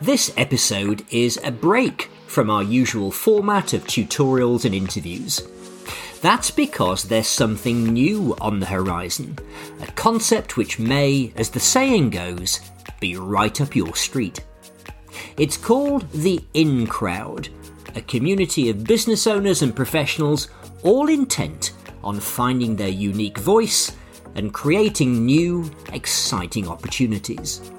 This episode is a break from our usual format of tutorials and interviews. That's because there's something new on the horizon, a concept which may, as the saying goes, be right up your street. It's called the In Crowd, a community of business owners and professionals all intent on finding their unique voice and creating new, exciting opportunities.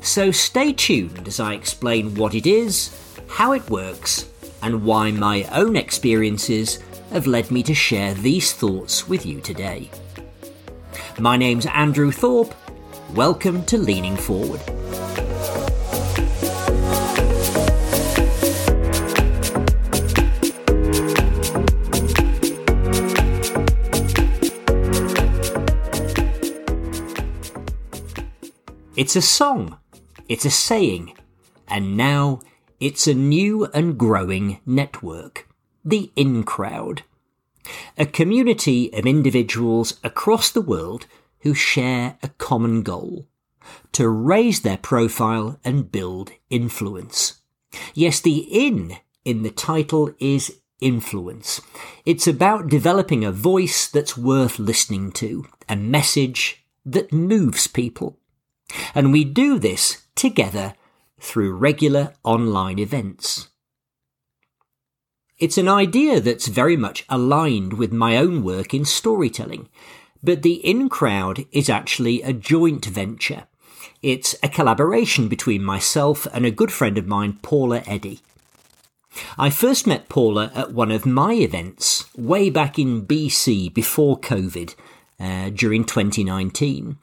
So stay tuned as I explain what it is, how it works, and why my own experiences have led me to share these thoughts with you today. My name's Andrew Thorpe. Welcome to Leaning Forward. It's a song it's a saying, and now it's a new and growing network, the In Crowd. A community of individuals across the world who share a common goal to raise their profile and build influence. Yes, the in in the title is influence. It's about developing a voice that's worth listening to, a message that moves people. And we do this together through regular online events. It's an idea that's very much aligned with my own work in storytelling, but the In Crowd is actually a joint venture. It's a collaboration between myself and a good friend of mine, Paula Eddy. I first met Paula at one of my events way back in BC before COVID uh, during 2019.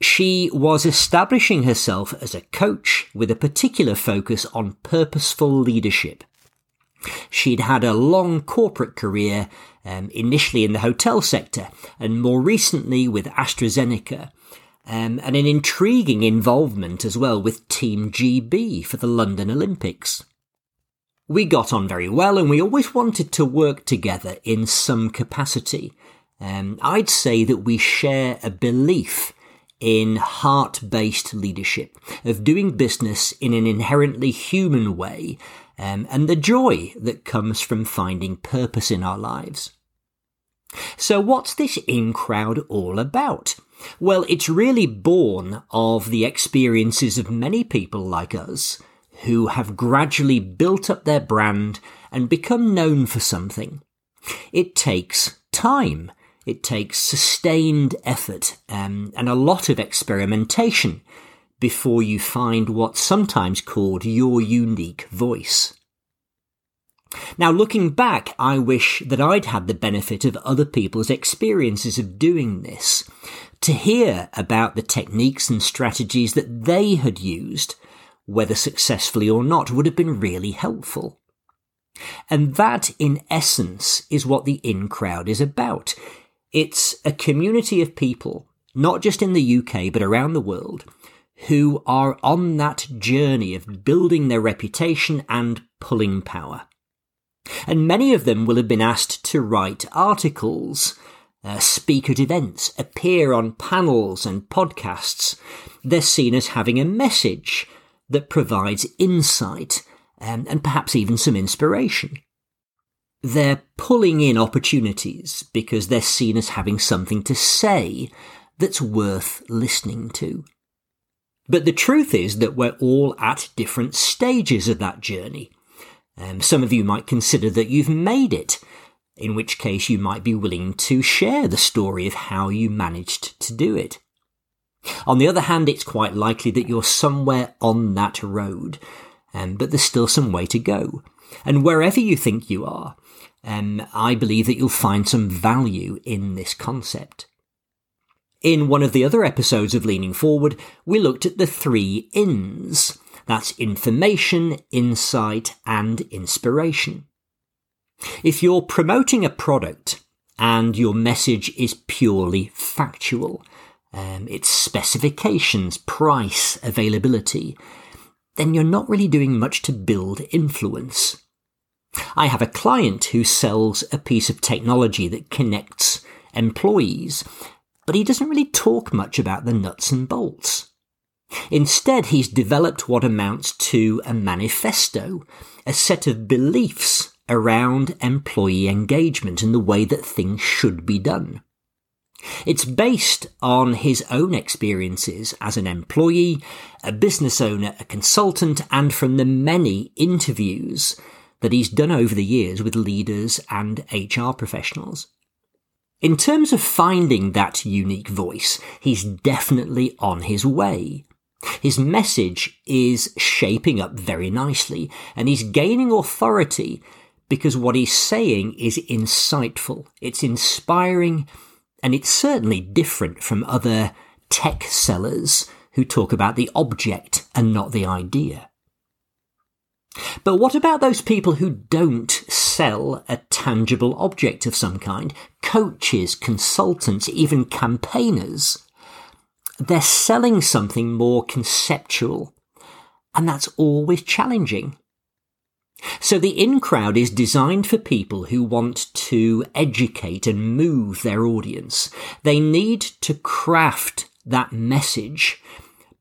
She was establishing herself as a coach with a particular focus on purposeful leadership. She'd had a long corporate career, um, initially in the hotel sector and more recently with AstraZeneca, um, and an intriguing involvement as well with Team GB for the London Olympics. We got on very well and we always wanted to work together in some capacity. Um, I'd say that we share a belief in heart based leadership, of doing business in an inherently human way, um, and the joy that comes from finding purpose in our lives. So, what's this in crowd all about? Well, it's really born of the experiences of many people like us who have gradually built up their brand and become known for something. It takes time it takes sustained effort um, and a lot of experimentation before you find what's sometimes called your unique voice. Now, looking back, I wish that I'd had the benefit of other people's experiences of doing this, to hear about the techniques and strategies that they had used, whether successfully or not, would have been really helpful. And that, in essence, is what the in crowd is about. It's a community of people, not just in the UK, but around the world, who are on that journey of building their reputation and pulling power. And many of them will have been asked to write articles, uh, speak at events, appear on panels and podcasts. They're seen as having a message that provides insight um, and perhaps even some inspiration they're pulling in opportunities because they're seen as having something to say that's worth listening to. But the truth is that we're all at different stages of that journey. Um, some of you might consider that you've made it, in which case you might be willing to share the story of how you managed to do it. On the other hand, it's quite likely that you're somewhere on that road, um, but there's still some way to go. And wherever you think you are, um, I believe that you'll find some value in this concept. In one of the other episodes of Leaning Forward, we looked at the three ins. That's information, insight, and inspiration. If you're promoting a product and your message is purely factual, um, its specifications, price, availability, then you're not really doing much to build influence. I have a client who sells a piece of technology that connects employees. but he doesn't really talk much about the nuts and bolts. Instead, he's developed what amounts to a manifesto, a set of beliefs around employee engagement and the way that things should be done. It's based on his own experiences as an employee, a business owner, a consultant, and from the many interviews that he's done over the years with leaders and HR professionals. In terms of finding that unique voice, he's definitely on his way. His message is shaping up very nicely, and he's gaining authority because what he's saying is insightful, it's inspiring, and it's certainly different from other tech sellers who talk about the object and not the idea. But what about those people who don't sell a tangible object of some kind? Coaches, consultants, even campaigners. They're selling something more conceptual. And that's always challenging. So the in crowd is designed for people who want to educate and move their audience. They need to craft that message,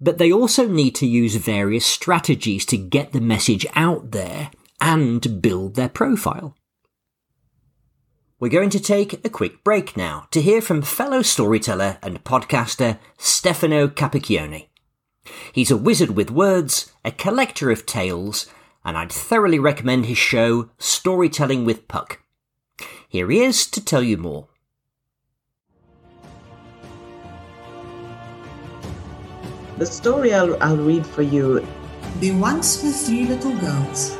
but they also need to use various strategies to get the message out there and build their profile. We're going to take a quick break now to hear from fellow storyteller and podcaster Stefano Capicchione. He's a wizard with words, a collector of tales, and I'd thoroughly recommend his show, Storytelling with Puck. Here he is to tell you more. The story I'll, I'll read for you. There once were three little girls.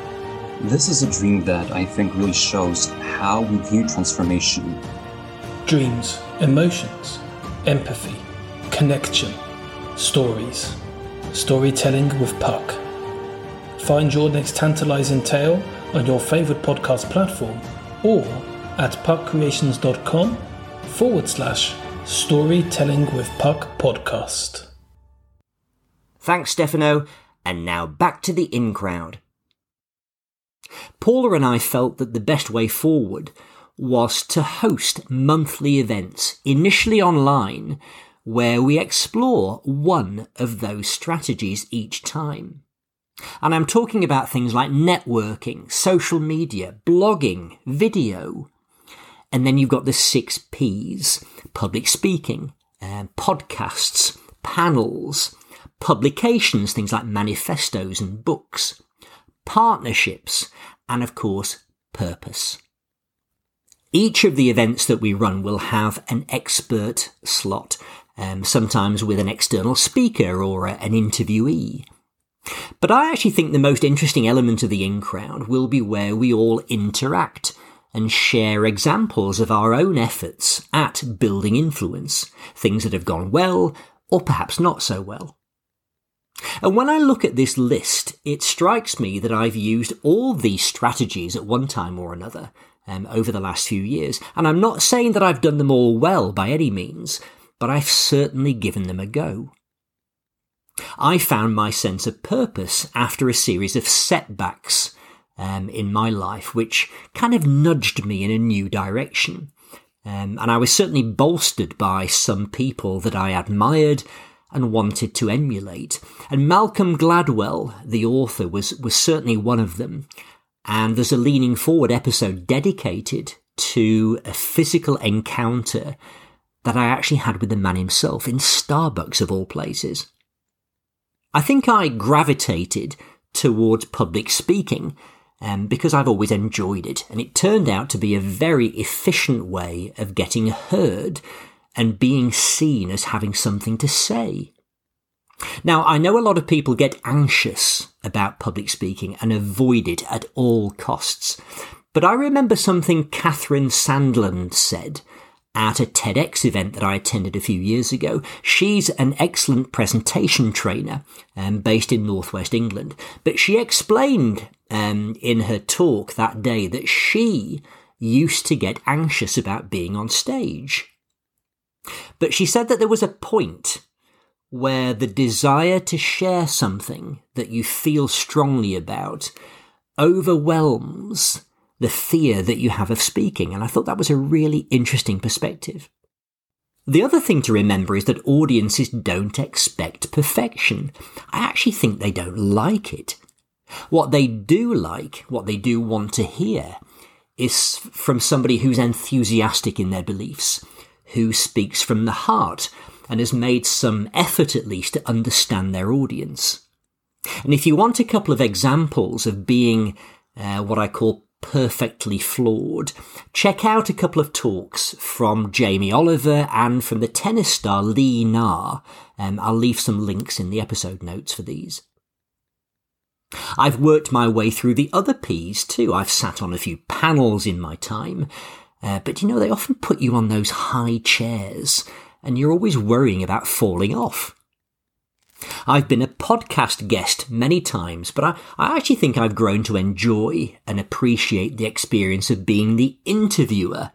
This is a dream that I think really shows how we view transformation. Dreams, emotions, empathy, connection, stories. Storytelling with Puck. Find your next tantalizing tale on your favorite podcast platform or at puckcreations.com forward slash storytelling with puck podcast. Thanks, Stefano. And now back to the in crowd. Paula and I felt that the best way forward was to host monthly events, initially online, where we explore one of those strategies each time. And I'm talking about things like networking, social media, blogging, video. And then you've got the six P's public speaking, uh, podcasts, panels, publications, things like manifestos and books, partnerships, and of course, purpose. Each of the events that we run will have an expert slot, um, sometimes with an external speaker or a, an interviewee. But I actually think the most interesting element of the in crowd will be where we all interact and share examples of our own efforts at building influence, things that have gone well or perhaps not so well. And when I look at this list, it strikes me that I've used all these strategies at one time or another um, over the last few years. And I'm not saying that I've done them all well by any means, but I've certainly given them a go. I found my sense of purpose after a series of setbacks um, in my life, which kind of nudged me in a new direction. Um, and I was certainly bolstered by some people that I admired and wanted to emulate. And Malcolm Gladwell, the author, was, was certainly one of them. And there's a leaning forward episode dedicated to a physical encounter that I actually had with the man himself in Starbucks of all places. I think I gravitated towards public speaking um, because I've always enjoyed it, and it turned out to be a very efficient way of getting heard and being seen as having something to say. Now, I know a lot of people get anxious about public speaking and avoid it at all costs, but I remember something Catherine Sandland said at a TEDx event that I attended a few years ago. She's an excellent presentation trainer um, based in northwest England, but she explained um, in her talk that day that she used to get anxious about being on stage. But she said that there was a point where the desire to share something that you feel strongly about overwhelms the fear that you have of speaking. And I thought that was a really interesting perspective. The other thing to remember is that audiences don't expect perfection. I actually think they don't like it. What they do like, what they do want to hear, is from somebody who's enthusiastic in their beliefs, who speaks from the heart, and has made some effort at least to understand their audience. And if you want a couple of examples of being uh, what I call perfectly flawed, check out a couple of talks from Jamie Oliver and from the tennis star Li Na. Um, I'll leave some links in the episode notes for these. I've worked my way through the other P's too. I've sat on a few panels in my time. Uh, but you know, they often put you on those high chairs and you're always worrying about falling off. I've been a podcast guest many times, but I, I actually think I've grown to enjoy and appreciate the experience of being the interviewer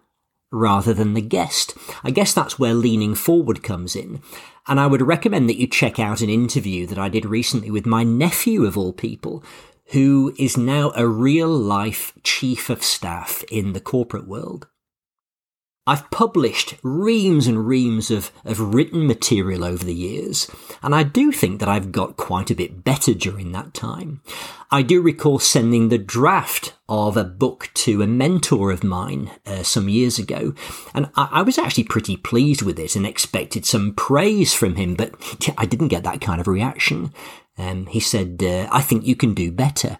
rather than the guest. I guess that's where leaning forward comes in. And I would recommend that you check out an interview that I did recently with my nephew of all people, who is now a real life chief of staff in the corporate world. I've published reams and reams of, of written material over the years, and I do think that I've got quite a bit better during that time. I do recall sending the draft of a book to a mentor of mine uh, some years ago, and I, I, was actually pretty pleased with it and expected some praise from him, but I didn't get that kind of reaction. Um, he said, uh, I think you can do better.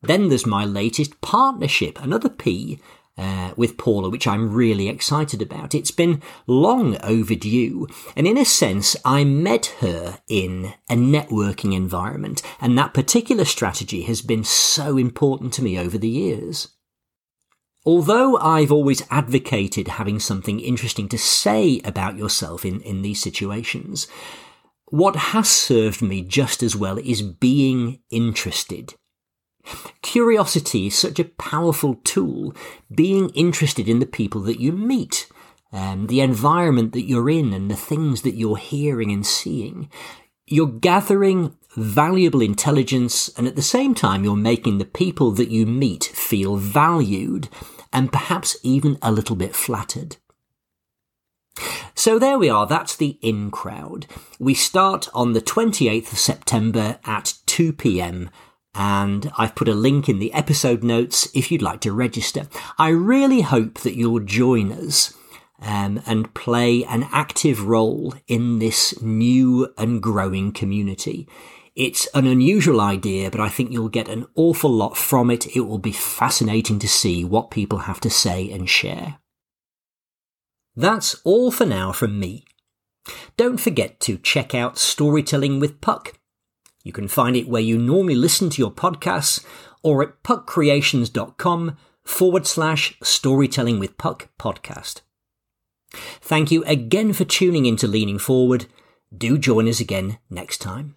Then there's my latest partnership, another P, uh, with Paula, which I'm really excited about. It's been long overdue, and in a sense, I met her in a networking environment, and that particular strategy has been so important to me over the years. Although I've always advocated having something interesting to say about yourself in, in these situations, what has served me just as well is being interested Curiosity is such a powerful tool, being interested in the people that you meet, um, the environment that you're in, and the things that you're hearing and seeing. You're gathering valuable intelligence, and at the same time, you're making the people that you meet feel valued and perhaps even a little bit flattered. So there we are, that's the in crowd. We start on the 28th of September at 2 pm and I've put a link in the episode notes if you'd like to register. I really hope that you'll join us um, and play an active role in this new and growing community. It's an unusual idea, but I think you'll get an awful lot from it. It will be fascinating to see what people have to say and share. That's all for now from me. Don't forget to check out Storytelling with Puck you can find it where you normally listen to your podcasts or at puckcreations.com forward slash storytelling with puck podcast. Thank you again for tuning in to Leaning Forward. Do join us again next time.